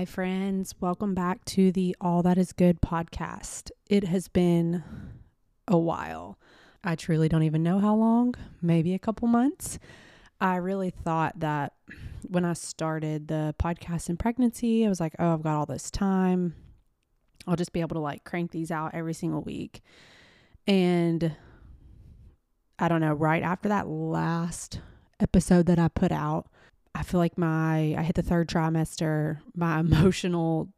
Hi, friends. Welcome back to the All That Is Good podcast. It has been a while. I truly don't even know how long, maybe a couple months. I really thought that when I started the podcast in pregnancy, I was like, oh, I've got all this time. I'll just be able to like crank these out every single week. And I don't know, right after that last episode that I put out, I feel like my I hit the third trimester, my emotional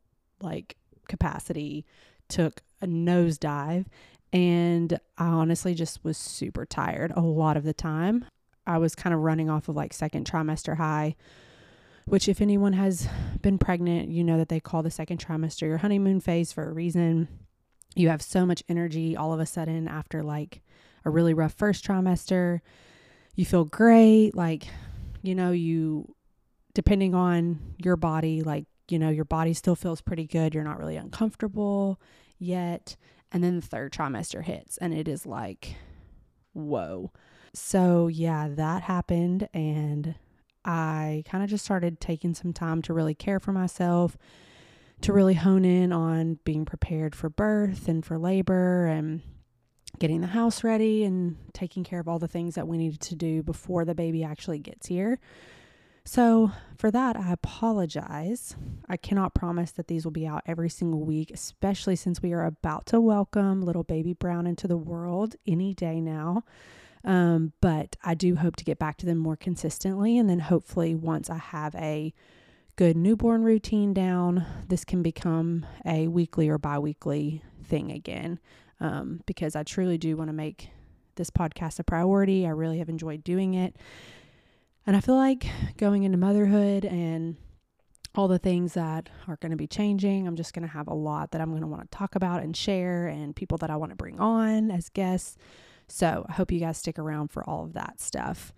like capacity took a nosedive and I honestly just was super tired a lot of the time. I was kind of running off of like second trimester high, which if anyone has been pregnant, you know that they call the second trimester your honeymoon phase for a reason. You have so much energy all of a sudden after like a really rough first trimester. You feel great, like you know, you, depending on your body, like, you know, your body still feels pretty good. You're not really uncomfortable yet. And then the third trimester hits, and it is like, whoa. So, yeah, that happened. And I kind of just started taking some time to really care for myself, to really hone in on being prepared for birth and for labor and getting the house ready and taking care of all the things that we needed to do before the baby actually gets here. So, for that, I apologize. I cannot promise that these will be out every single week, especially since we are about to welcome little baby Brown into the world any day now. Um, but I do hope to get back to them more consistently. And then hopefully, once I have a good newborn routine down, this can become a weekly or bi weekly thing again um, because I truly do want to make this podcast a priority. I really have enjoyed doing it. And I feel like going into motherhood and all the things that are going to be changing, I'm just going to have a lot that I'm going to want to talk about and share, and people that I want to bring on as guests. So I hope you guys stick around for all of that stuff.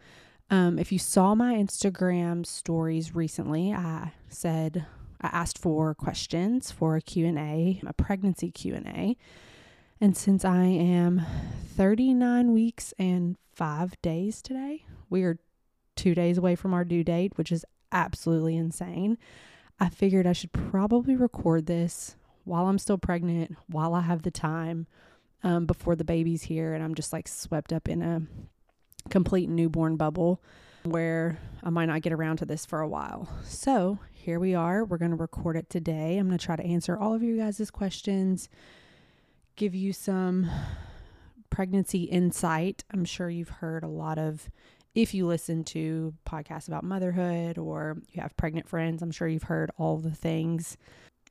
Um, if you saw my Instagram stories recently, I said I asked for questions for a Q&A, a pregnancy Q&A. And since I am 39 weeks and five days today, we are two days away from our due date, which is absolutely insane. I figured I should probably record this while I'm still pregnant, while I have the time um, before the baby's here, and I'm just like swept up in a complete newborn bubble where I might not get around to this for a while. So here we are. We're going to record it today. I'm going to try to answer all of you guys' questions give you some pregnancy insight. I'm sure you've heard a lot of, if you listen to podcasts about motherhood or you have pregnant friends, I'm sure you've heard all the things.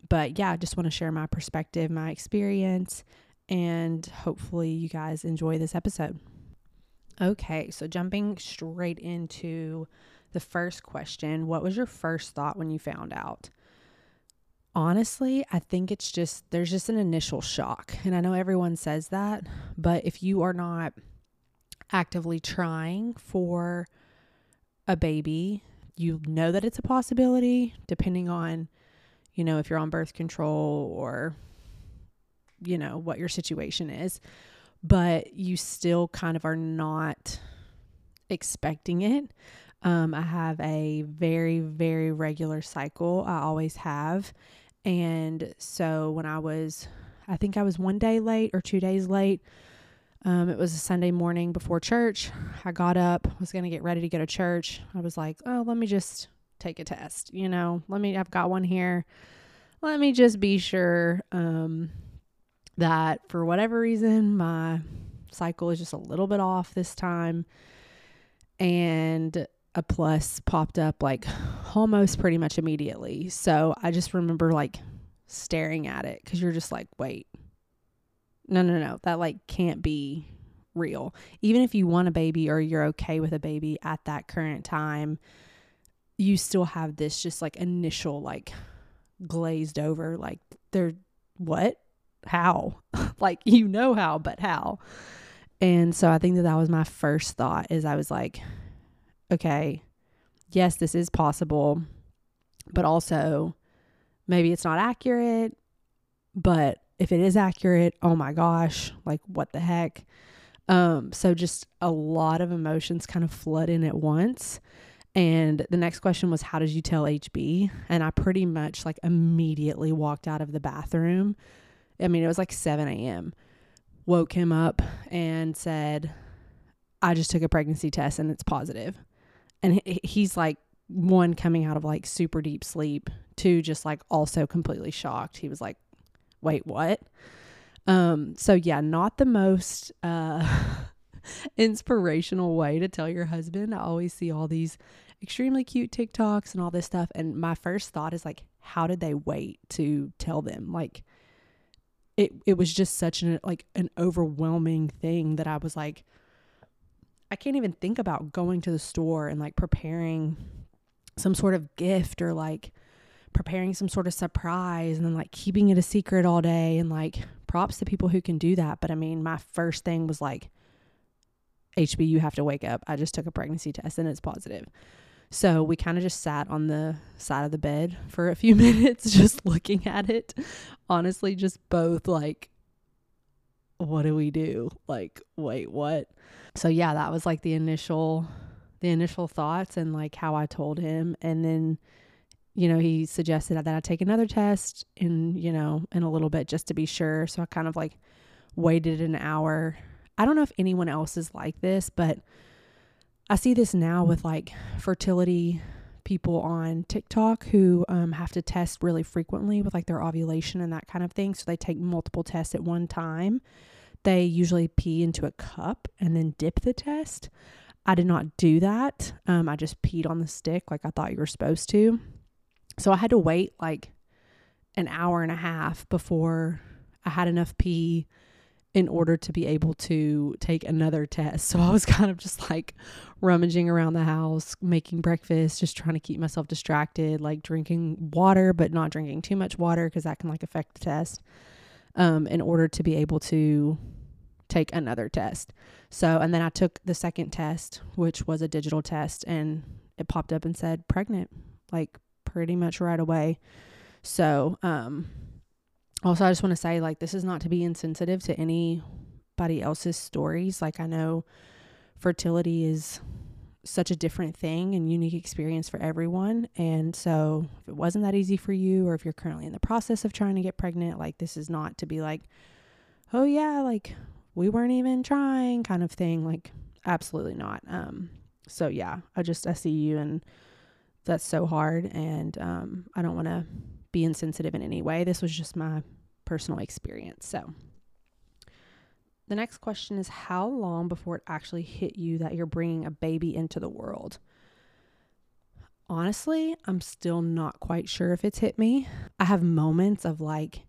But yeah, I just want to share my perspective, my experience, and hopefully you guys enjoy this episode. Okay, so jumping straight into the first question What was your first thought when you found out? honestly, I think it's just there's just an initial shock. And I know everyone says that, but if you are not actively trying for a baby, you know that it's a possibility depending on you know if you're on birth control or you know what your situation is, but you still kind of are not expecting it. Um, I have a very, very regular cycle. I always have. And so when I was, I think I was one day late or two days late. Um, it was a Sunday morning before church. I got up, was going to get ready to go to church. I was like, oh, let me just take a test. You know, let me, I've got one here. Let me just be sure um, that for whatever reason, my cycle is just a little bit off this time. And a plus popped up like almost pretty much immediately. So I just remember like staring at it because you're just like, wait, no, no, no, that like can't be real. Even if you want a baby or you're okay with a baby at that current time, you still have this just like initial like glazed over, like, they're what? How? like, you know how, but how? And so I think that that was my first thought is I was like, okay, yes, this is possible, but also maybe it's not accurate, but if it is accurate, oh my gosh, like what the heck? Um, so just a lot of emotions kind of flood in at once. And the next question was, How did you tell HB? And I pretty much like immediately walked out of the bathroom. I mean, it was like 7 a.m. Woke him up and said, I just took a pregnancy test and it's positive. And he's like, one coming out of like super deep sleep, two just like also completely shocked. He was like, wait, what? Um, so yeah, not the most uh inspirational way to tell your husband. I always see all these extremely cute TikToks and all this stuff. And my first thought is like, how did they wait to tell them? Like it it was just such an like an overwhelming thing that I was like, I can't even think about going to the store and like preparing some sort of gift or like preparing some sort of surprise and then like keeping it a secret all day and like props to people who can do that. But I mean, my first thing was like, HB, you have to wake up. I just took a pregnancy test and it's positive. So we kind of just sat on the side of the bed for a few minutes, just looking at it. Honestly, just both like, what do we do? Like, wait, what? So yeah, that was like the initial the initial thoughts and like how I told him and then you know, he suggested that I take another test in, you know, in a little bit just to be sure. So I kind of like waited an hour. I don't know if anyone else is like this, but I see this now with like fertility people on TikTok who um, have to test really frequently with like their ovulation and that kind of thing. So they take multiple tests at one time. They usually pee into a cup and then dip the test. I did not do that. Um, I just peed on the stick like I thought you were supposed to. So I had to wait like an hour and a half before I had enough pee in order to be able to take another test. So I was kind of just like rummaging around the house, making breakfast, just trying to keep myself distracted, like drinking water, but not drinking too much water because that can like affect the test. Um, in order to be able to take another test. So, and then I took the second test, which was a digital test, and it popped up and said pregnant, like pretty much right away. So, um, also, I just want to say, like, this is not to be insensitive to anybody else's stories. Like, I know fertility is such a different thing and unique experience for everyone. And so, if it wasn't that easy for you, or if you're currently in the process of trying to get pregnant, like, this is not to be like, oh, yeah, like, we weren't even trying kind of thing. Like, absolutely not. Um, so, yeah, I just, I see you and that's so hard. And um, I don't want to be insensitive in any way. This was just my personal experience. So, the next question is How long before it actually hit you that you're bringing a baby into the world? Honestly, I'm still not quite sure if it's hit me. I have moments of like,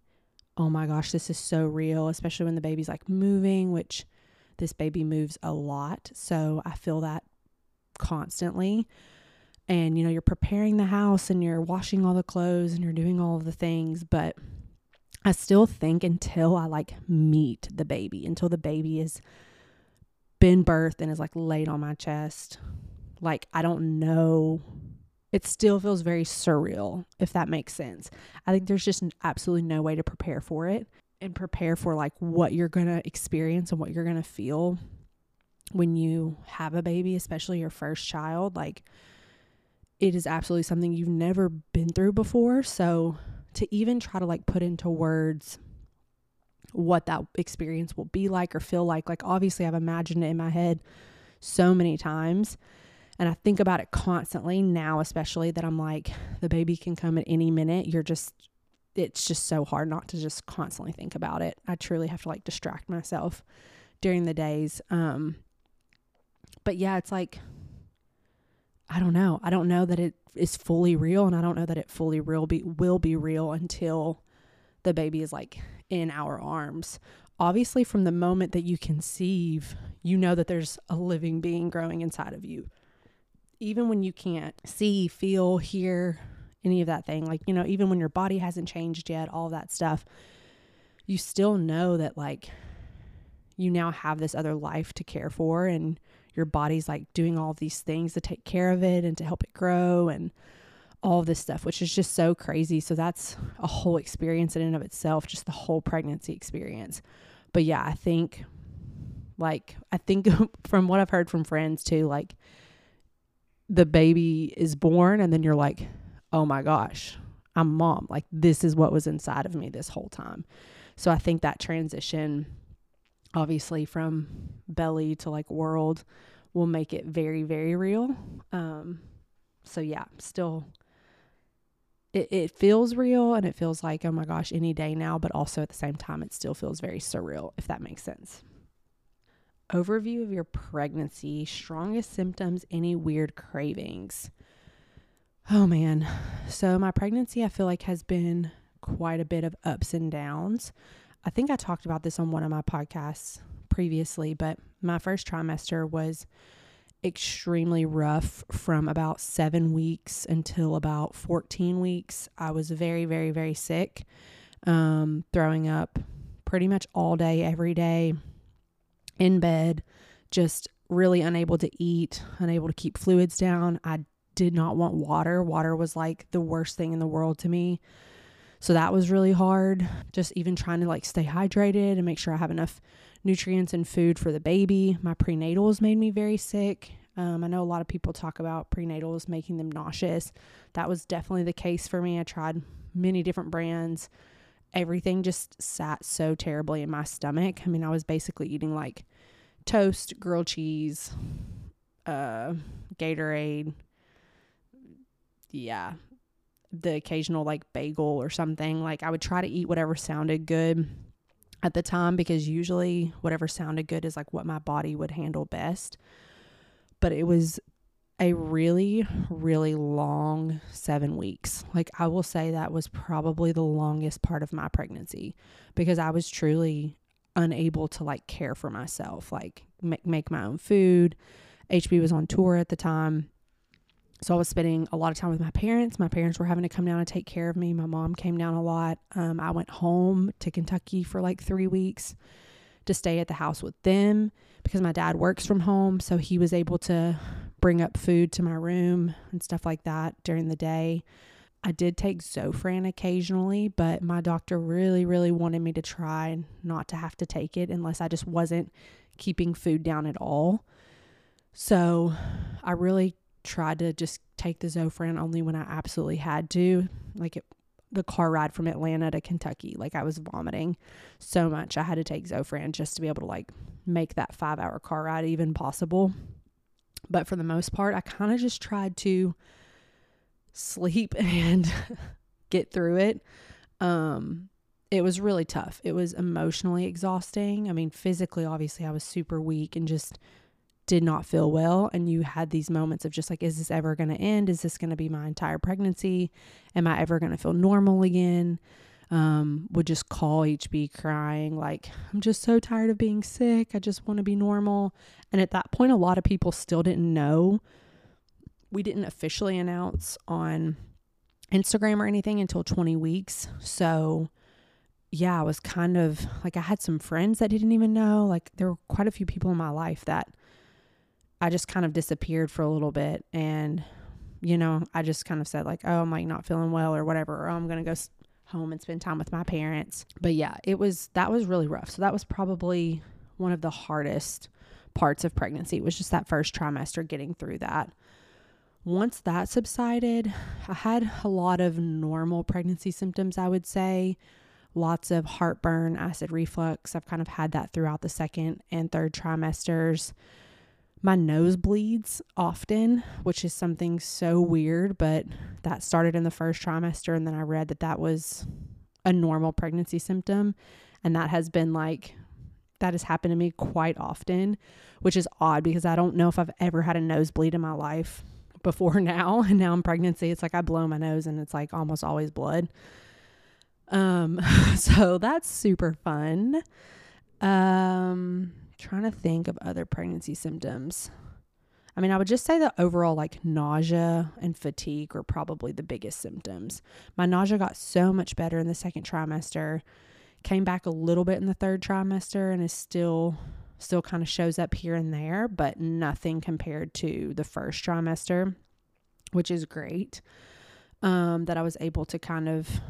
oh my gosh, this is so real, especially when the baby's like moving, which this baby moves a lot. So I feel that constantly and you know you're preparing the house and you're washing all the clothes and you're doing all of the things but i still think until i like meet the baby until the baby is been birthed and is like laid on my chest like i don't know. It still feels very surreal if that makes sense. I think there's just absolutely no way to prepare for it and prepare for like what you're going to experience and what you're going to feel when you have a baby especially your first child like it is absolutely something you've never been through before. So to even try to like put into words what that experience will be like or feel like, like obviously I've imagined it in my head so many times. And I think about it constantly now, especially that I'm like, the baby can come at any minute. You're just, it's just so hard not to just constantly think about it. I truly have to like distract myself during the days. Um, but yeah, it's like I don't know. I don't know that it is fully real and I don't know that it fully real be will be real until the baby is like in our arms. Obviously from the moment that you conceive, you know that there's a living being growing inside of you. Even when you can't see, feel, hear any of that thing, like you know, even when your body hasn't changed yet, all that stuff, you still know that like you now have this other life to care for and your body's like doing all these things to take care of it and to help it grow and all this stuff, which is just so crazy. So that's a whole experience in and of itself, just the whole pregnancy experience. But yeah, I think like I think from what I've heard from friends too, like the baby is born and then you're like, "Oh my gosh, I'm mom. Like this is what was inside of me this whole time." So I think that transition obviously from belly to like world will make it very very real. Um so yeah, still it, it feels real and it feels like, oh my gosh, any day now, but also at the same time, it still feels very surreal, if that makes sense. Overview of your pregnancy, strongest symptoms, any weird cravings. Oh man. So, my pregnancy, I feel like, has been quite a bit of ups and downs. I think I talked about this on one of my podcasts previously, but my first trimester was extremely rough from about seven weeks until about 14 weeks. I was very, very, very sick, um, throwing up pretty much all day, every day, in bed, just really unable to eat, unable to keep fluids down. I did not want water. Water was like the worst thing in the world to me. So that was really hard. Just even trying to like stay hydrated and make sure I have enough nutrients and food for the baby. My prenatals made me very sick. Um, I know a lot of people talk about prenatals making them nauseous. That was definitely the case for me. I tried many different brands. Everything just sat so terribly in my stomach. I mean, I was basically eating like toast, grilled cheese, uh, Gatorade. Yeah, the occasional like bagel or something. Like I would try to eat whatever sounded good at the time because usually whatever sounded good is like what my body would handle best. But it was a really, really long seven weeks. Like, I will say that was probably the longest part of my pregnancy because I was truly unable to like care for myself, like make, make my own food. HB was on tour at the time. So I was spending a lot of time with my parents. My parents were having to come down and take care of me. My mom came down a lot. Um, I went home to Kentucky for like three weeks to stay at the house with them because my dad works from home. So he was able to bring up food to my room and stuff like that during the day. I did take Zofran occasionally, but my doctor really, really wanted me to try not to have to take it unless I just wasn't keeping food down at all. So I really tried to just take the Zofran only when I absolutely had to. Like it, the car ride from Atlanta to Kentucky, like I was vomiting so much. I had to take Zofran just to be able to like make that five hour car ride even possible. But for the most part, I kind of just tried to sleep and get through it. Um, it was really tough. It was emotionally exhausting. I mean, physically, obviously, I was super weak and just did not feel well and you had these moments of just like is this ever going to end? Is this going to be my entire pregnancy? Am i ever going to feel normal again? Um, would just call hb crying like i'm just so tired of being sick. I just want to be normal. And at that point a lot of people still didn't know. We didn't officially announce on instagram or anything until 20 weeks. So yeah i was kind of like i had some friends that didn't even know. Like there were quite a few people in my life that I just kind of disappeared for a little bit and you know, I just kind of said like, "Oh, I'm like not feeling well or whatever, or oh, I'm going to go home and spend time with my parents." But yeah, it was that was really rough. So that was probably one of the hardest parts of pregnancy. Was just that first trimester getting through that. Once that subsided, I had a lot of normal pregnancy symptoms, I would say. Lots of heartburn, acid reflux. I've kind of had that throughout the second and third trimesters my nose bleeds often, which is something so weird, but that started in the first trimester. And then I read that that was a normal pregnancy symptom. And that has been like, that has happened to me quite often, which is odd because I don't know if I've ever had a nosebleed in my life before now. And now in pregnancy, it's like I blow my nose and it's like almost always blood. Um, so that's super fun. Um, trying to think of other pregnancy symptoms. I mean, I would just say that overall, like nausea and fatigue were probably the biggest symptoms. My nausea got so much better in the second trimester, came back a little bit in the third trimester, and is still still kind of shows up here and there, but nothing compared to the first trimester, which is great. um, that I was able to kind of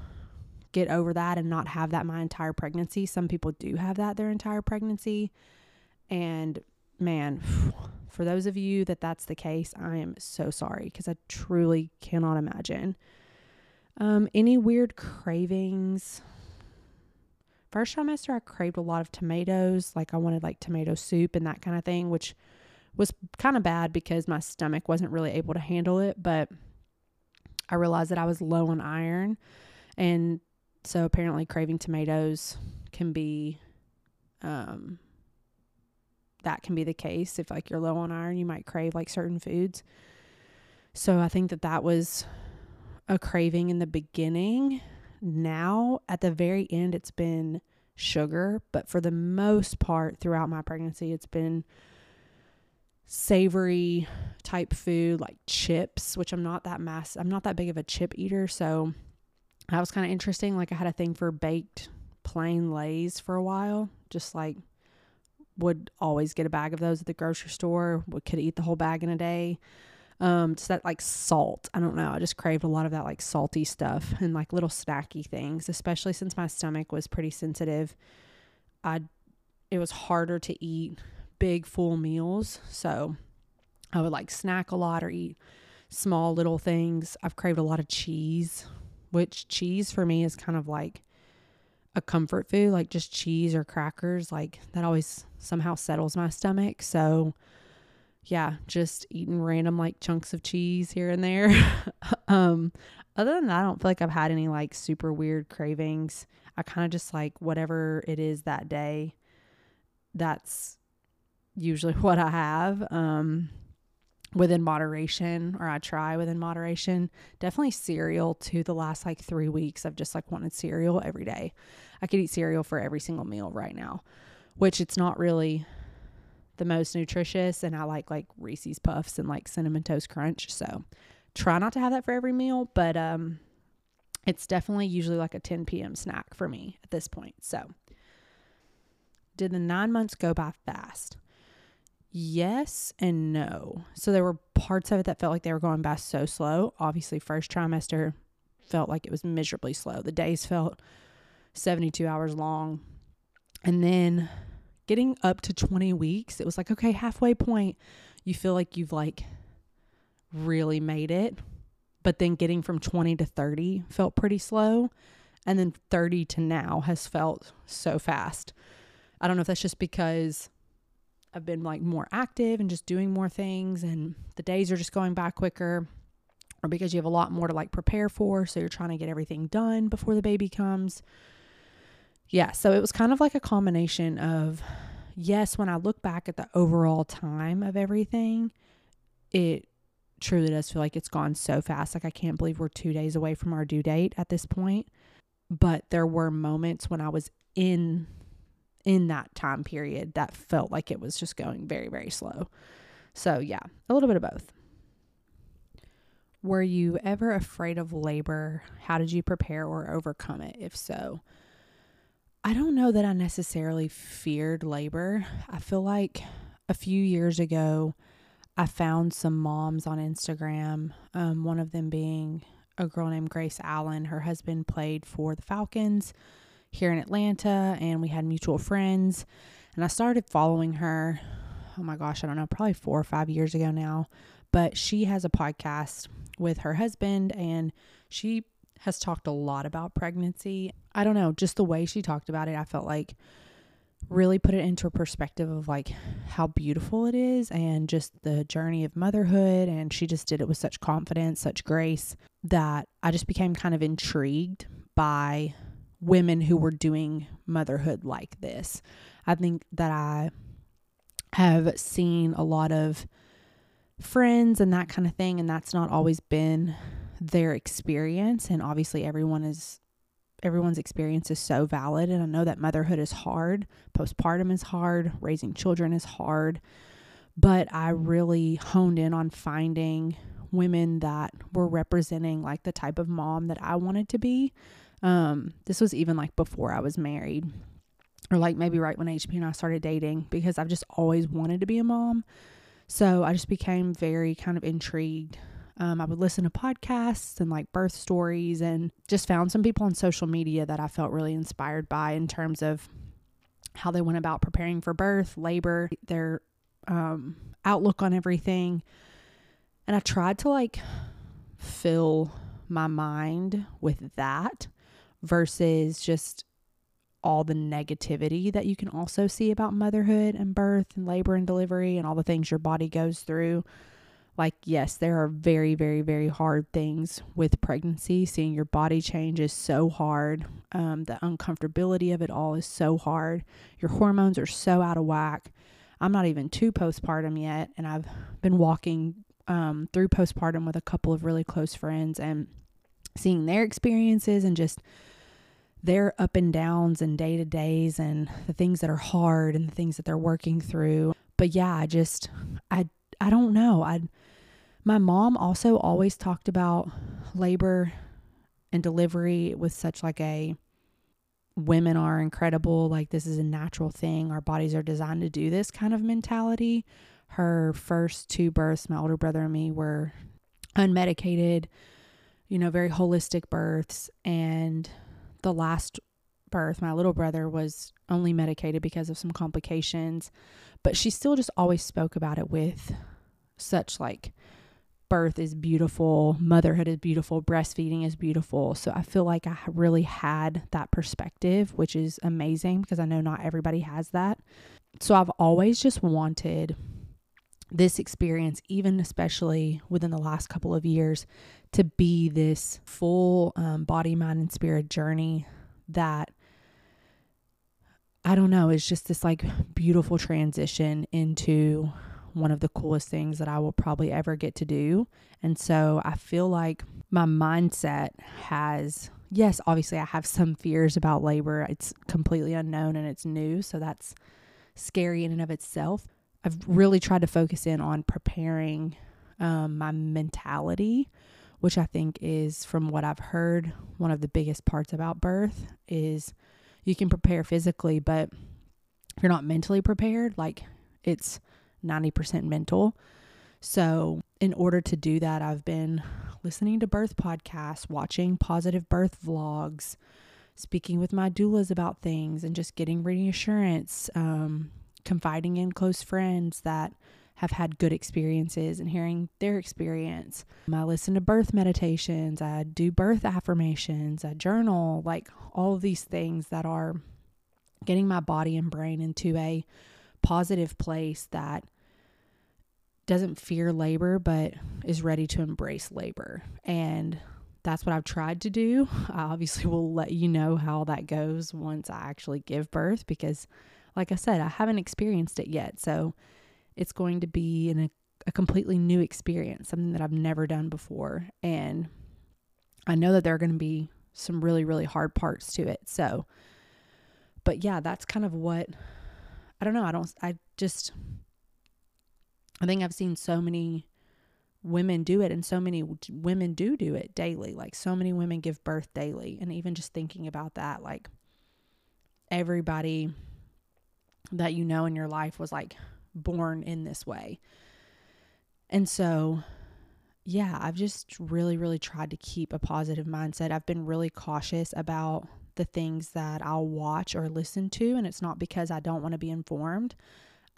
get over that and not have that my entire pregnancy. Some people do have that their entire pregnancy. And man, for those of you that that's the case, I am so sorry because I truly cannot imagine. Um, any weird cravings? First trimester, I craved a lot of tomatoes. Like I wanted like tomato soup and that kind of thing, which was kind of bad because my stomach wasn't really able to handle it. But I realized that I was low on iron. And so apparently, craving tomatoes can be, um, that can be the case. If like you're low on iron, you might crave like certain foods. So I think that that was a craving in the beginning. Now, at the very end, it's been sugar, but for the most part throughout my pregnancy, it's been savory type food like chips, which I'm not that mass I'm not that big of a chip eater, so that was kind of interesting. Like I had a thing for baked plain Lay's for a while, just like would always get a bag of those at the grocery store. Would could eat the whole bag in a day. Um, just that like salt. I don't know. I just craved a lot of that like salty stuff and like little snacky things, especially since my stomach was pretty sensitive. I it was harder to eat big full meals. So I would like snack a lot or eat small little things. I've craved a lot of cheese, which cheese for me is kind of like a comfort food, like just cheese or crackers. Like that always somehow settles my stomach. So yeah, just eating random like chunks of cheese here and there. um other than that, I don't feel like I've had any like super weird cravings. I kind of just like whatever it is that day. That's usually what I have um, within moderation, or I try within moderation. Definitely cereal to the last like three weeks. I've just like wanted cereal every day. I could eat cereal for every single meal right now, which it's not really the most nutritious. And I like like Reese's Puffs and like Cinnamon Toast Crunch. So try not to have that for every meal, but um, it's definitely usually like a 10 p.m. snack for me at this point. So, did the nine months go by fast? Yes and no. So there were parts of it that felt like they were going by so slow. Obviously, first trimester felt like it was miserably slow. The days felt 72 hours long. And then getting up to 20 weeks, it was like, okay, halfway point, you feel like you've like really made it. But then getting from 20 to 30 felt pretty slow. And then 30 to now has felt so fast. I don't know if that's just because I've been like more active and just doing more things and the days are just going by quicker or because you have a lot more to like prepare for so you're trying to get everything done before the baby comes. Yeah, so it was kind of like a combination of yes, when I look back at the overall time of everything, it truly does feel like it's gone so fast. Like I can't believe we're 2 days away from our due date at this point. But there were moments when I was in in that time period that felt like it was just going very, very slow. So, yeah, a little bit of both. Were you ever afraid of labor? How did you prepare or overcome it? If so, I don't know that I necessarily feared labor. I feel like a few years ago, I found some moms on Instagram, um, one of them being a girl named Grace Allen. Her husband played for the Falcons here in Atlanta and we had mutual friends. And I started following her, oh my gosh, I don't know, probably four or five years ago now. But she has a podcast with her husband and she has talked a lot about pregnancy. I don't know, just the way she talked about it, I felt like really put it into a perspective of like how beautiful it is and just the journey of motherhood and she just did it with such confidence, such grace that I just became kind of intrigued by women who were doing motherhood like this. I think that I have seen a lot of friends and that kind of thing, and that's not always been their experience. And obviously, everyone is everyone's experience is so valid. And I know that motherhood is hard, postpartum is hard, raising children is hard. But I really honed in on finding women that were representing like the type of mom that I wanted to be. Um, this was even like before I was married, or like maybe right when HB and I started dating, because I've just always wanted to be a mom. So I just became very kind of intrigued Um, I would listen to podcasts and like birth stories and just found some people on social media that I felt really inspired by in terms of how they went about preparing for birth, labor, their um, outlook on everything. And I tried to like fill my mind with that versus just all the negativity that you can also see about motherhood and birth and labor and delivery and all the things your body goes through. Like, yes, there are very, very, very hard things with pregnancy. Seeing your body change is so hard. Um, the uncomfortability of it all is so hard. Your hormones are so out of whack. I'm not even to postpartum yet, and I've been walking um, through postpartum with a couple of really close friends and seeing their experiences and just their up and downs and day to days and the things that are hard and the things that they're working through. But yeah, I just I I don't know. I my mom also always talked about labor and delivery with such like a women are incredible, like this is a natural thing. Our bodies are designed to do this kind of mentality. Her first two births, my older brother and me were unmedicated, you know, very holistic births and the last birth, my little brother was only medicated because of some complications, but she still just always spoke about it with such like birth is beautiful, motherhood is beautiful, breastfeeding is beautiful. So I feel like I really had that perspective, which is amazing because I know not everybody has that. So I've always just wanted this experience, even especially within the last couple of years, to be this full um, body, mind, and spirit journey that I don't know, it's just this like beautiful transition into one of the coolest things that I will probably ever get to do. And so I feel like my mindset has, yes, obviously I have some fears about labor. It's completely unknown and it's new. So that's scary in and of itself. I've really tried to focus in on preparing um, my mentality, which I think is, from what I've heard, one of the biggest parts about birth is you can prepare physically, but if you're not mentally prepared, like it's 90% mental. So, in order to do that, I've been listening to birth podcasts, watching positive birth vlogs, speaking with my doulas about things, and just getting reassurance. Um, confiding in close friends that have had good experiences and hearing their experience. I listen to birth meditations, I do birth affirmations, I journal, like all of these things that are getting my body and brain into a positive place that doesn't fear labor but is ready to embrace labor. And that's what I've tried to do. I obviously will let you know how that goes once I actually give birth because like I said, I haven't experienced it yet. So it's going to be a, a completely new experience, something that I've never done before. And I know that there are going to be some really, really hard parts to it. So, but yeah, that's kind of what I don't know. I don't, I just, I think I've seen so many women do it and so many women do do it daily. Like so many women give birth daily. And even just thinking about that, like everybody that you know in your life was like born in this way. And so, yeah, I've just really, really tried to keep a positive mindset. I've been really cautious about the things that I'll watch or listen to, and it's not because I don't want to be informed.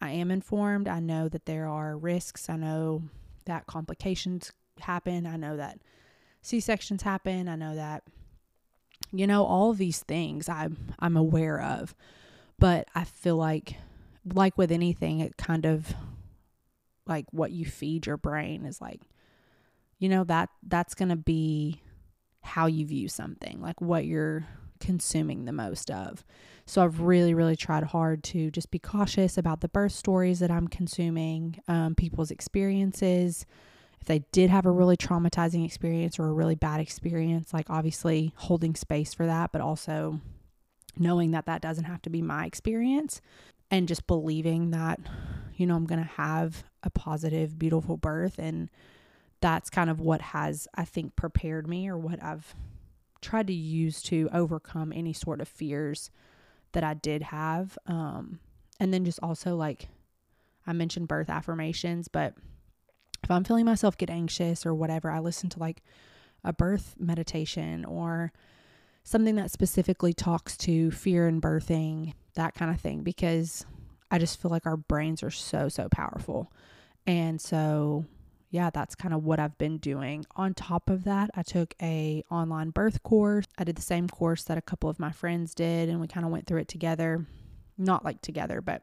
I am informed. I know that there are risks. I know that complications happen. I know that C sections happen. I know that, you know, all these things I'm I'm aware of. But I feel like, like with anything, it kind of like what you feed your brain is like, you know, that that's going to be how you view something, like what you're consuming the most of. So I've really, really tried hard to just be cautious about the birth stories that I'm consuming, um, people's experiences. If they did have a really traumatizing experience or a really bad experience, like obviously holding space for that, but also knowing that that doesn't have to be my experience and just believing that you know I'm going to have a positive beautiful birth. And that's kind of what has I think prepared me or what I've tried to use to overcome any sort of fears that I did have. Um and then just also like I mentioned birth affirmations but if I'm feeling myself get anxious or whatever, I listen to like a birth meditation or something that specifically talks to fear and birthing, that kind of thing, because I just feel like our brains are so, so powerful. And so, yeah, that's kind of what I've been doing. On top of that, I took a online birth course. I did the same course that a couple of my friends did and we kind of went through it together. Not like together, but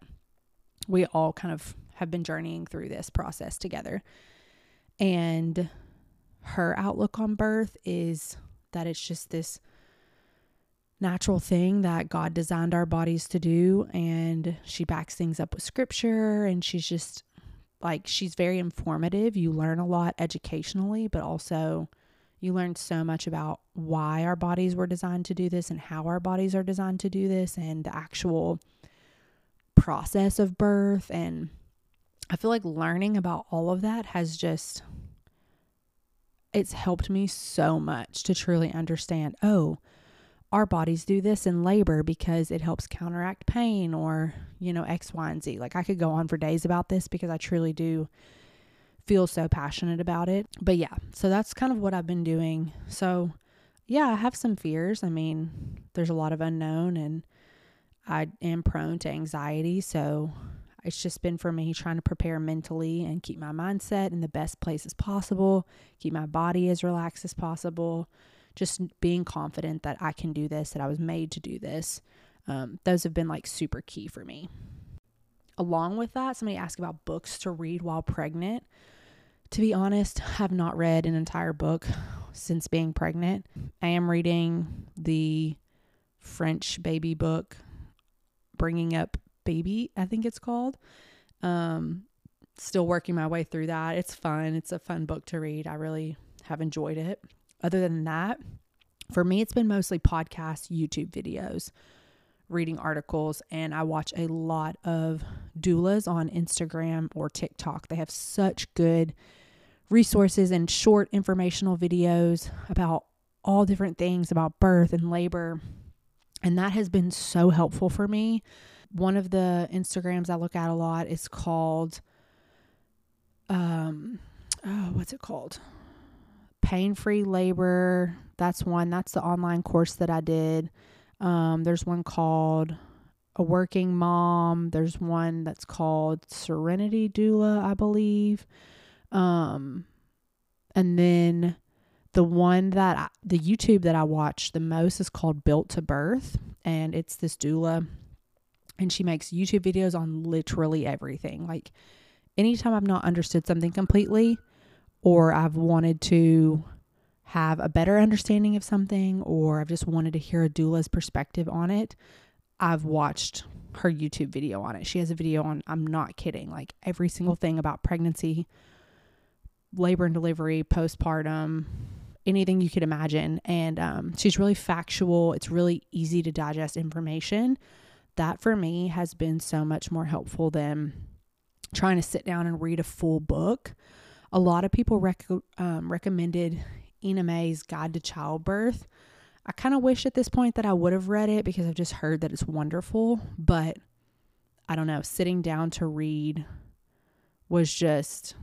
we all kind of have been journeying through this process together. And her outlook on birth is that it's just this natural thing that God designed our bodies to do. And she backs things up with scripture. And she's just like, she's very informative. You learn a lot educationally, but also you learn so much about why our bodies were designed to do this and how our bodies are designed to do this and the actual process of birth. And I feel like learning about all of that has just it's helped me so much to truly understand oh, our bodies do this in labor because it helps counteract pain or, you know, X, Y, and Z. Like I could go on for days about this because I truly do feel so passionate about it. But yeah, so that's kind of what I've been doing. So yeah, I have some fears. I mean, there's a lot of unknown and I am prone to anxiety. So it's just been for me trying to prepare mentally and keep my mindset in the best place as possible, keep my body as relaxed as possible, just being confident that I can do this, that I was made to do this. Um, those have been like super key for me. Along with that, somebody asked about books to read while pregnant. To be honest, I have not read an entire book since being pregnant. I am reading the French baby book, Bringing Up Baby, I think it's called. Um, still working my way through that. It's fun. It's a fun book to read. I really have enjoyed it. Other than that, for me, it's been mostly podcasts, YouTube videos, reading articles, and I watch a lot of doulas on Instagram or TikTok. They have such good resources and short informational videos about all different things about birth and labor. And that has been so helpful for me one of the Instagrams I look at a lot is called um oh what's it called? Pain free labor. That's one. That's the online course that I did. Um, there's one called a working mom. There's one that's called Serenity Doula, I believe. Um, and then the one that I, the YouTube that I watch the most is called Built to Birth, and it's this doula and she makes YouTube videos on literally everything. Like anytime I've not understood something completely or I've wanted to have a better understanding of something or I've just wanted to hear a doula's perspective on it, I've watched her YouTube video on it. She has a video on, I'm not kidding, like every single thing about pregnancy, labor and delivery, postpartum, anything you could imagine. And um, she's really factual. It's really easy to digest information that for me has been so much more helpful than trying to sit down and read a full book. A lot of people rec- um, recommended Ina May's Guide to Childbirth. I kind of wish at this point that I would have read it because I've just heard that it's wonderful, but I don't know, sitting down to read was just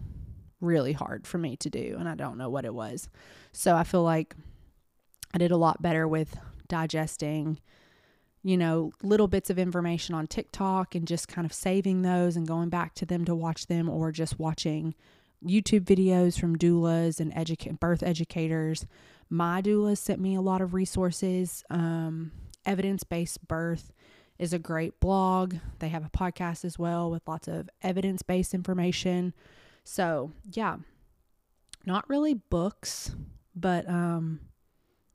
really hard for me to do, and I don't know what it was. So I feel like I did a lot better with digesting you know, little bits of information on TikTok and just kind of saving those and going back to them to watch them or just watching YouTube videos from doulas and educa- birth educators. My doula sent me a lot of resources. Um, Evidence based birth is a great blog. They have a podcast as well with lots of evidence based information. So, yeah, not really books, but um,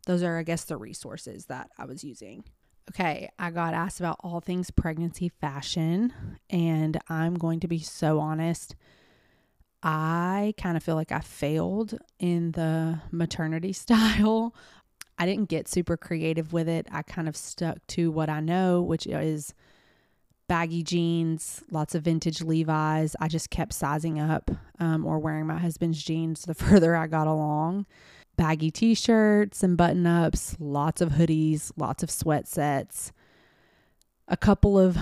those are, I guess, the resources that I was using. Okay, I got asked about all things pregnancy fashion, and I'm going to be so honest. I kind of feel like I failed in the maternity style. I didn't get super creative with it. I kind of stuck to what I know, which is baggy jeans, lots of vintage Levi's. I just kept sizing up um, or wearing my husband's jeans the further I got along baggy t shirts and button ups, lots of hoodies, lots of sweat sets, a couple of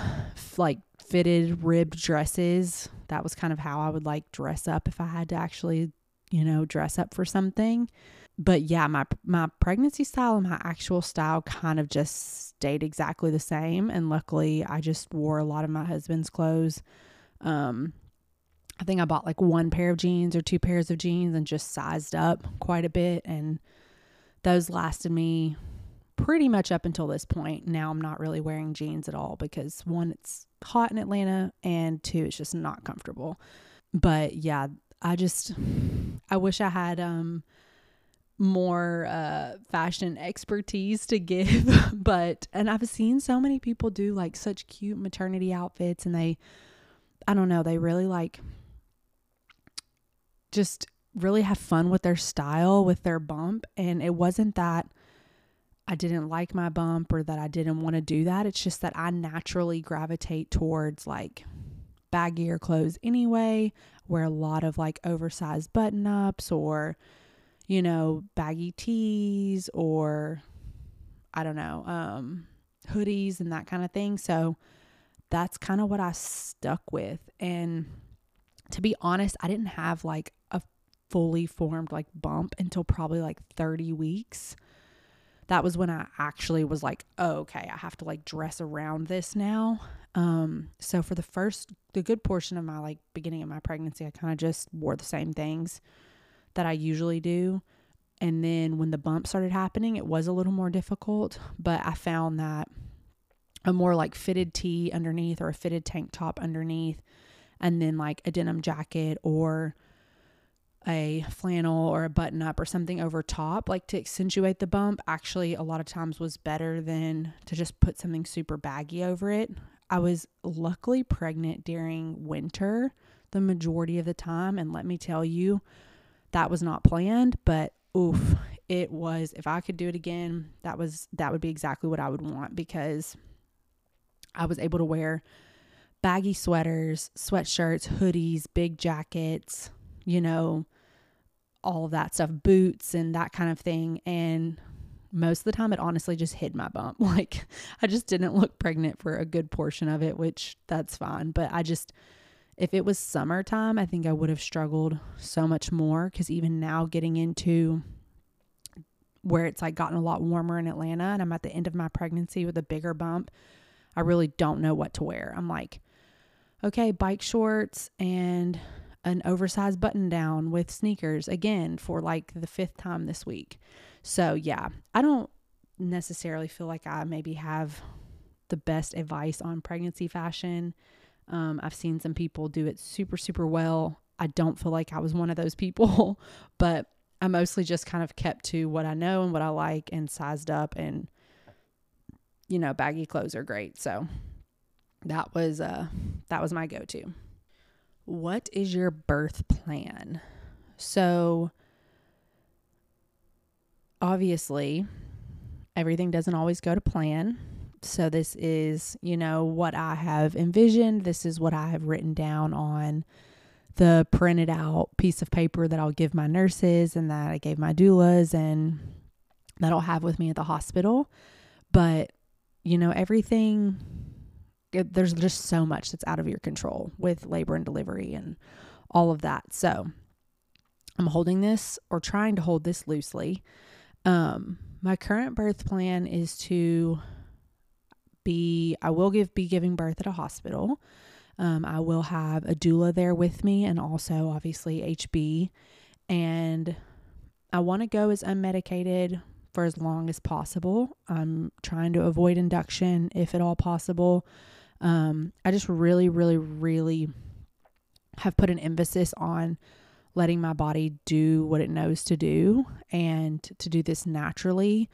like fitted ribbed dresses. That was kind of how I would like dress up if I had to actually, you know, dress up for something. But yeah, my my pregnancy style and my actual style kind of just stayed exactly the same and luckily I just wore a lot of my husband's clothes. Um I think I bought like one pair of jeans or two pairs of jeans and just sized up quite a bit and those lasted me pretty much up until this point. Now I'm not really wearing jeans at all because one, it's hot in Atlanta, and two, it's just not comfortable. But yeah, I just, I wish I had um more uh fashion expertise to give but and I've seen so many people do like such cute maternity outfits and they I don't know they really like just really have fun with their style with their bump and it wasn't that I didn't like my bump or that I didn't want to do that. It's just that I naturally gravitate towards like baggier clothes anyway, wear a lot of like oversized button ups or, you know, baggy tees or I don't know, um, hoodies and that kind of thing. So that's kind of what I stuck with. And to be honest, I didn't have like a fully formed like bump until probably like 30 weeks that was when I actually was like, oh, okay, I have to like dress around this now. Um, so for the first, the good portion of my like beginning of my pregnancy, I kind of just wore the same things that I usually do. And then when the bump started happening, it was a little more difficult, but I found that a more like fitted tee underneath or a fitted tank top underneath, and then like a denim jacket or a flannel or a button up or something over top, like to accentuate the bump, actually, a lot of times was better than to just put something super baggy over it. I was luckily pregnant during winter the majority of the time. And let me tell you, that was not planned, but oof, it was. If I could do it again, that was, that would be exactly what I would want because I was able to wear baggy sweaters, sweatshirts, hoodies, big jackets, you know, all of that stuff, boots and that kind of thing. And most of the time, it honestly just hid my bump. Like, I just didn't look pregnant for a good portion of it, which that's fine. But I just, if it was summertime, I think I would have struggled so much more because even now, getting into where it's like gotten a lot warmer in Atlanta and I'm at the end of my pregnancy with a bigger bump, I really don't know what to wear. I'm like, okay, bike shorts and an oversized button down with sneakers again for like the fifth time this week. So, yeah, I don't necessarily feel like I maybe have the best advice on pregnancy fashion. Um, I've seen some people do it super, super well. I don't feel like I was one of those people, but I mostly just kind of kept to what I know and what I like and sized up and you know, baggy clothes are great. So that was uh that was my go-to. What is your birth plan? So, obviously, everything doesn't always go to plan. So, this is, you know, what I have envisioned. This is what I have written down on the printed out piece of paper that I'll give my nurses and that I gave my doulas and that I'll have with me at the hospital. But, you know, everything there's just so much that's out of your control with labor and delivery and all of that. So I'm holding this or trying to hold this loosely. Um, my current birth plan is to be, I will give, be giving birth at a hospital. Um, I will have a doula there with me and also obviously HB. And I want to go as unmedicated for as long as possible. I'm trying to avoid induction if at all possible. Um, I just really, really, really have put an emphasis on letting my body do what it knows to do and to do this naturally.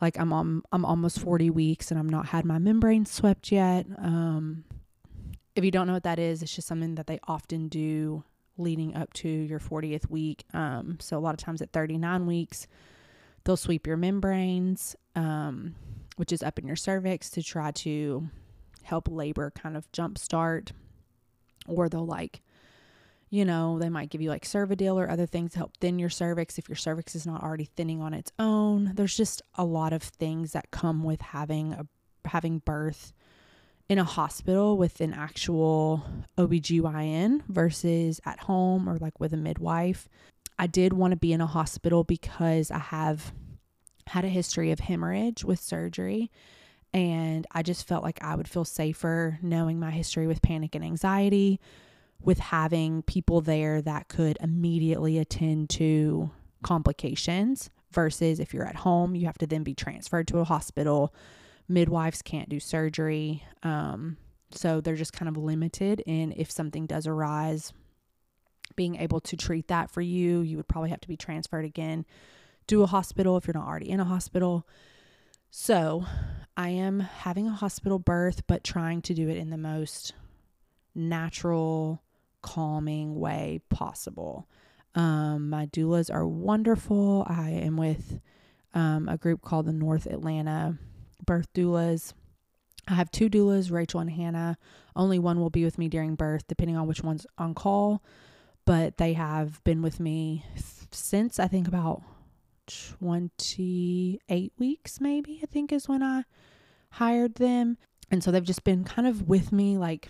Like I'm on, I'm almost 40 weeks and I'm not had my membrane swept yet. Um, if you don't know what that is, it's just something that they often do leading up to your 40th week. Um, so a lot of times at 39 weeks, they'll sweep your membranes, um, which is up in your cervix to try to help labor kind of jumpstart. Or they'll like, you know, they might give you like Cervidil or other things to help thin your cervix if your cervix is not already thinning on its own. There's just a lot of things that come with having a having birth in a hospital with an actual OBGYN versus at home or like with a midwife. I did want to be in a hospital because I have had a history of hemorrhage with surgery. And I just felt like I would feel safer knowing my history with panic and anxiety, with having people there that could immediately attend to complications versus if you're at home, you have to then be transferred to a hospital. Midwives can't do surgery. Um, so they're just kind of limited in if something does arise, being able to treat that for you. You would probably have to be transferred again to a hospital if you're not already in a hospital. So I am having a hospital birth, but trying to do it in the most natural, calming way possible. Um, my doulas are wonderful. I am with um, a group called the North Atlanta Birth Doulas. I have two doulas, Rachel and Hannah. Only one will be with me during birth, depending on which one's on call. But they have been with me since I think about 28 weeks, maybe, I think is when I hired them. And so they've just been kind of with me, like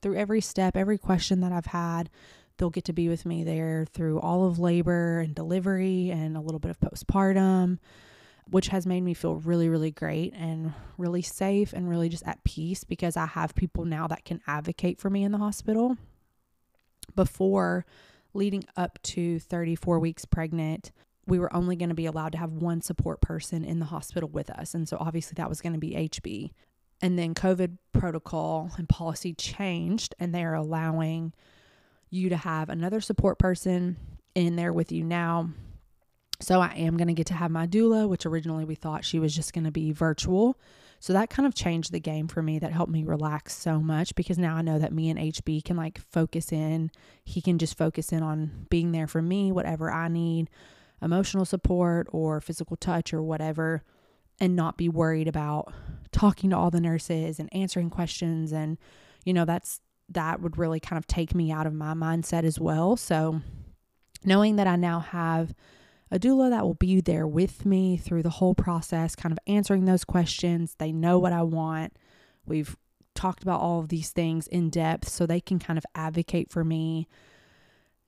through every step, every question that I've had. They'll get to be with me there through all of labor and delivery and a little bit of postpartum, which has made me feel really, really great and really safe and really just at peace because I have people now that can advocate for me in the hospital. Before leading up to 34 weeks pregnant, we were only going to be allowed to have one support person in the hospital with us. And so obviously that was going to be HB. And then COVID protocol and policy changed, and they're allowing you to have another support person in there with you now. So I am going to get to have my doula, which originally we thought she was just going to be virtual. So that kind of changed the game for me. That helped me relax so much because now I know that me and HB can like focus in. He can just focus in on being there for me, whatever I need, emotional support or physical touch or whatever, and not be worried about talking to all the nurses and answering questions. And, you know, that's that would really kind of take me out of my mindset as well. So, knowing that I now have a doula that will be there with me through the whole process, kind of answering those questions, they know what I want. We've talked about all of these things in depth so they can kind of advocate for me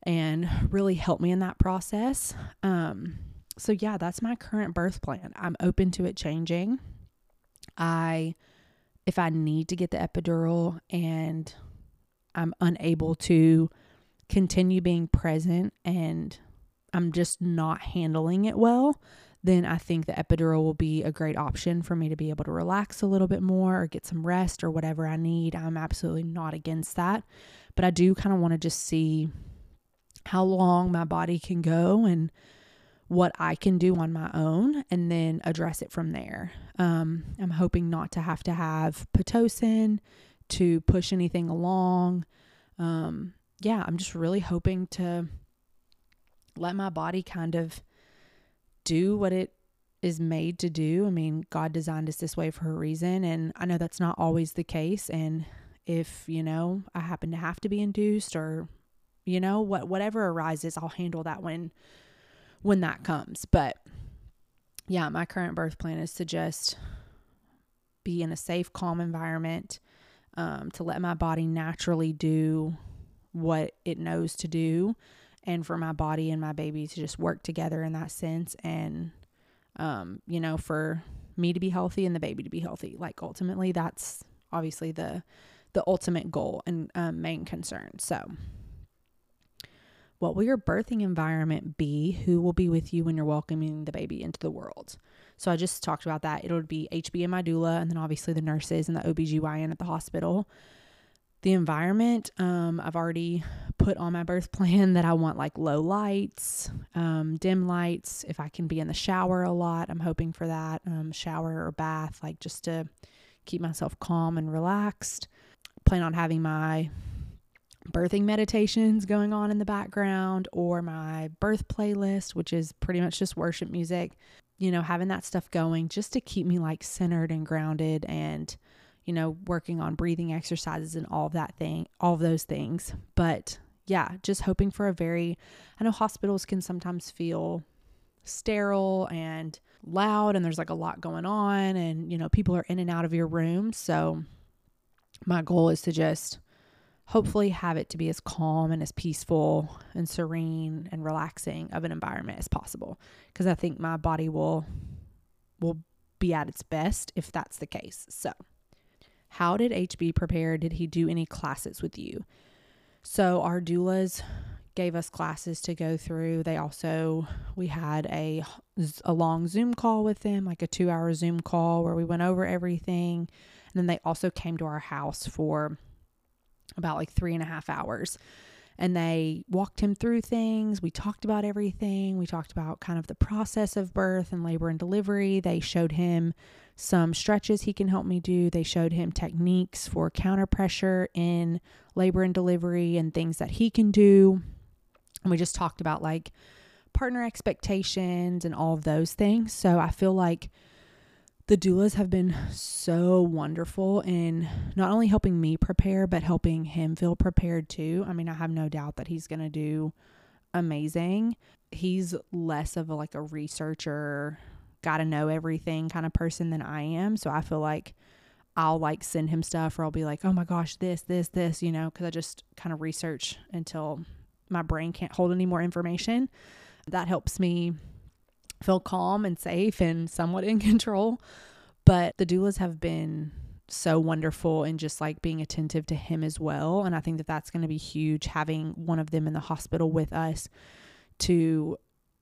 and really help me in that process. Um, so, yeah, that's my current birth plan. I'm open to it changing. I, if I need to get the epidural and I'm unable to continue being present and I'm just not handling it well, then I think the epidural will be a great option for me to be able to relax a little bit more or get some rest or whatever I need. I'm absolutely not against that. But I do kind of want to just see how long my body can go and what I can do on my own and then address it from there. Um, I'm hoping not to have to have Pitocin to push anything along. Um, yeah, I'm just really hoping to let my body kind of do what it is made to do. I mean, God designed us this way for a reason, and I know that's not always the case. And if, you know, I happen to have to be induced or, you know, what whatever arises, I'll handle that when when that comes. But yeah, my current birth plan is to just be in a safe, calm environment, um, to let my body naturally do what it knows to do, and for my body and my baby to just work together in that sense. And, um, you know, for me to be healthy and the baby to be healthy. Like ultimately, that's obviously the the ultimate goal and um, main concern. So, what will your birthing environment be? Who will be with you when you're welcoming the baby into the world? So I just talked about that. It'll be HB and my doula, and then obviously the nurses and the OBGYN at the hospital. The environment, um, I've already put on my birth plan that I want like low lights, um, dim lights. If I can be in the shower a lot, I'm hoping for that. Um, shower or bath, like just to keep myself calm and relaxed. Plan on having my birthing meditations going on in the background or my birth playlist, which is pretty much just worship music, you know, having that stuff going just to keep me like centered and grounded and, you know, working on breathing exercises and all of that thing, all of those things. But yeah, just hoping for a very, I know hospitals can sometimes feel sterile and loud and there's like a lot going on and, you know, people are in and out of your room. So, my goal is to just hopefully have it to be as calm and as peaceful and serene and relaxing of an environment as possible because I think my body will will be at its best if that's the case. So, how did HB prepare? Did he do any classes with you? So, our doulas gave us classes to go through. They also we had a a long Zoom call with them, like a 2-hour Zoom call where we went over everything. And then they also came to our house for about like three and a half hours. And they walked him through things. We talked about everything. We talked about kind of the process of birth and labor and delivery. They showed him some stretches he can help me do. They showed him techniques for counter pressure in labor and delivery and things that he can do. And we just talked about like partner expectations and all of those things. So I feel like the doulas have been so wonderful in not only helping me prepare, but helping him feel prepared too. I mean, I have no doubt that he's going to do amazing. He's less of a like a researcher, got to know everything kind of person than I am. So I feel like I'll like send him stuff or I'll be like, oh my gosh, this, this, this, you know, because I just kind of research until my brain can't hold any more information. That helps me feel calm and safe and somewhat in control. But the doulas have been so wonderful and just like being attentive to him as well. And I think that that's going to be huge having one of them in the hospital with us to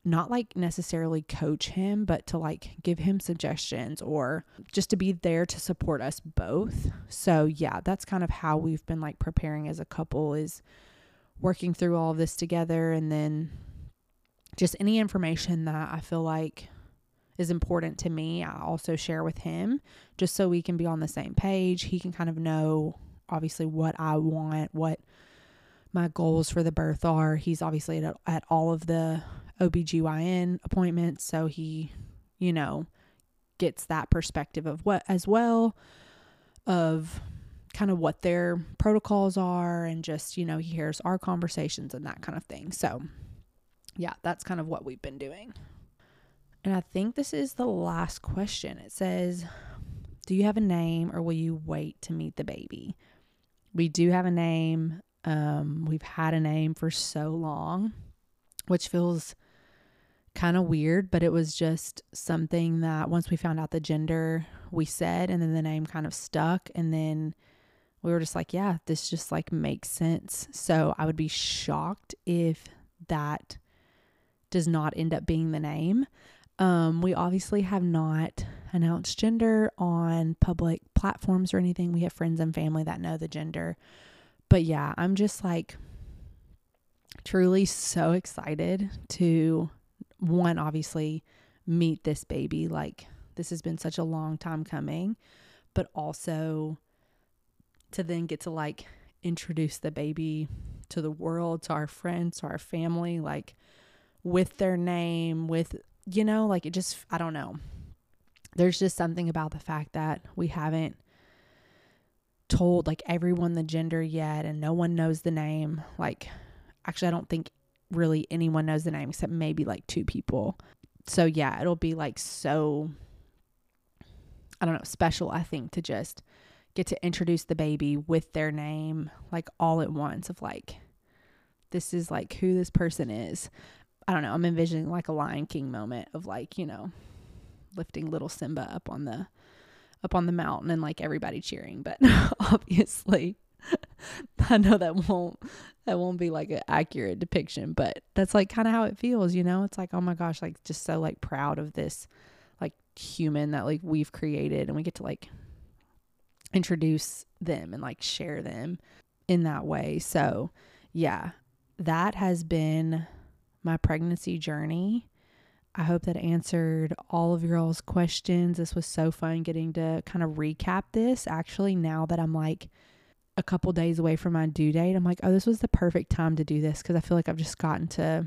not like necessarily coach him, but to like give him suggestions or just to be there to support us both. So, yeah, that's kind of how we've been like preparing as a couple is working through all of this together and then just any information that I feel like is important to me, I also share with him just so we can be on the same page. He can kind of know obviously what I want, what my goals for the birth are. He's obviously at, at all of the OBGYN appointments, so he, you know, gets that perspective of what as well of kind of what their protocols are and just, you know, he hears our conversations and that kind of thing. So, yeah, that's kind of what we've been doing. And I think this is the last question. It says, Do you have a name or will you wait to meet the baby? We do have a name. Um, we've had a name for so long, which feels kind of weird, but it was just something that once we found out the gender, we said, and then the name kind of stuck. And then we were just like, yeah, this just like makes sense. So I would be shocked if that does not end up being the name. Um, we obviously have not announced gender on public platforms or anything. We have friends and family that know the gender. But yeah, I'm just like truly so excited to one, obviously, meet this baby. Like, this has been such a long time coming, but also to then get to like introduce the baby to the world, to our friends, to our family, like with their name, with, you know, like it just, I don't know. There's just something about the fact that we haven't told like everyone the gender yet and no one knows the name. Like, actually, I don't think really anyone knows the name except maybe like two people. So, yeah, it'll be like so, I don't know, special, I think, to just get to introduce the baby with their name like all at once of like this is like who this person is. I don't know. I'm envisioning like a Lion King moment of like, you know, lifting little Simba up on the up on the mountain and like everybody cheering, but obviously I know that won't that won't be like an accurate depiction, but that's like kind of how it feels, you know? It's like, oh my gosh, like just so like proud of this like human that like we've created and we get to like introduce them and like share them in that way. So, yeah, that has been my pregnancy journey. I hope that answered all of your all's questions. This was so fun getting to kind of recap this. Actually, now that I'm like a couple days away from my due date, I'm like, oh, this was the perfect time to do this because I feel like I've just gotten to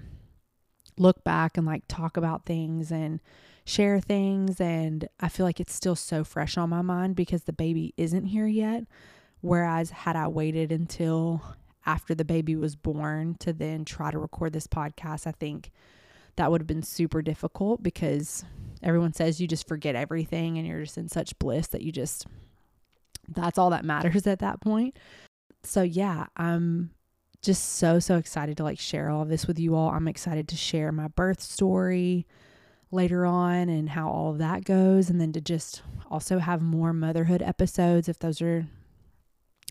look back and like talk about things and share things. And I feel like it's still so fresh on my mind because the baby isn't here yet. Whereas, had I waited until after the baby was born to then try to record this podcast, I think that would have been super difficult because everyone says you just forget everything and you're just in such bliss that you just that's all that matters at that point. So, yeah, I'm just so, so excited to like share all of this with you all. I'm excited to share my birth story later on and how all of that goes. And then to just also have more motherhood episodes if those are,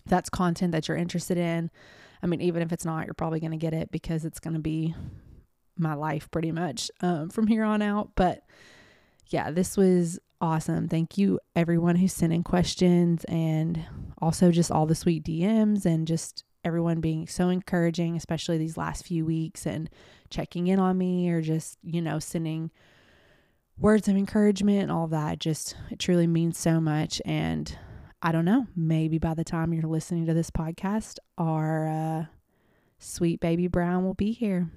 that's content that you're interested in. I mean, even if it's not, you're probably going to get it because it's going to be my life pretty much um, from here on out. But yeah, this was awesome. Thank you, everyone who sent in questions and also just all the sweet DMs and just everyone being so encouraging, especially these last few weeks and checking in on me or just, you know, sending words of encouragement and all that. Just, it truly means so much. And I don't know, maybe by the time you're listening to this podcast, our uh, sweet baby Brown will be here.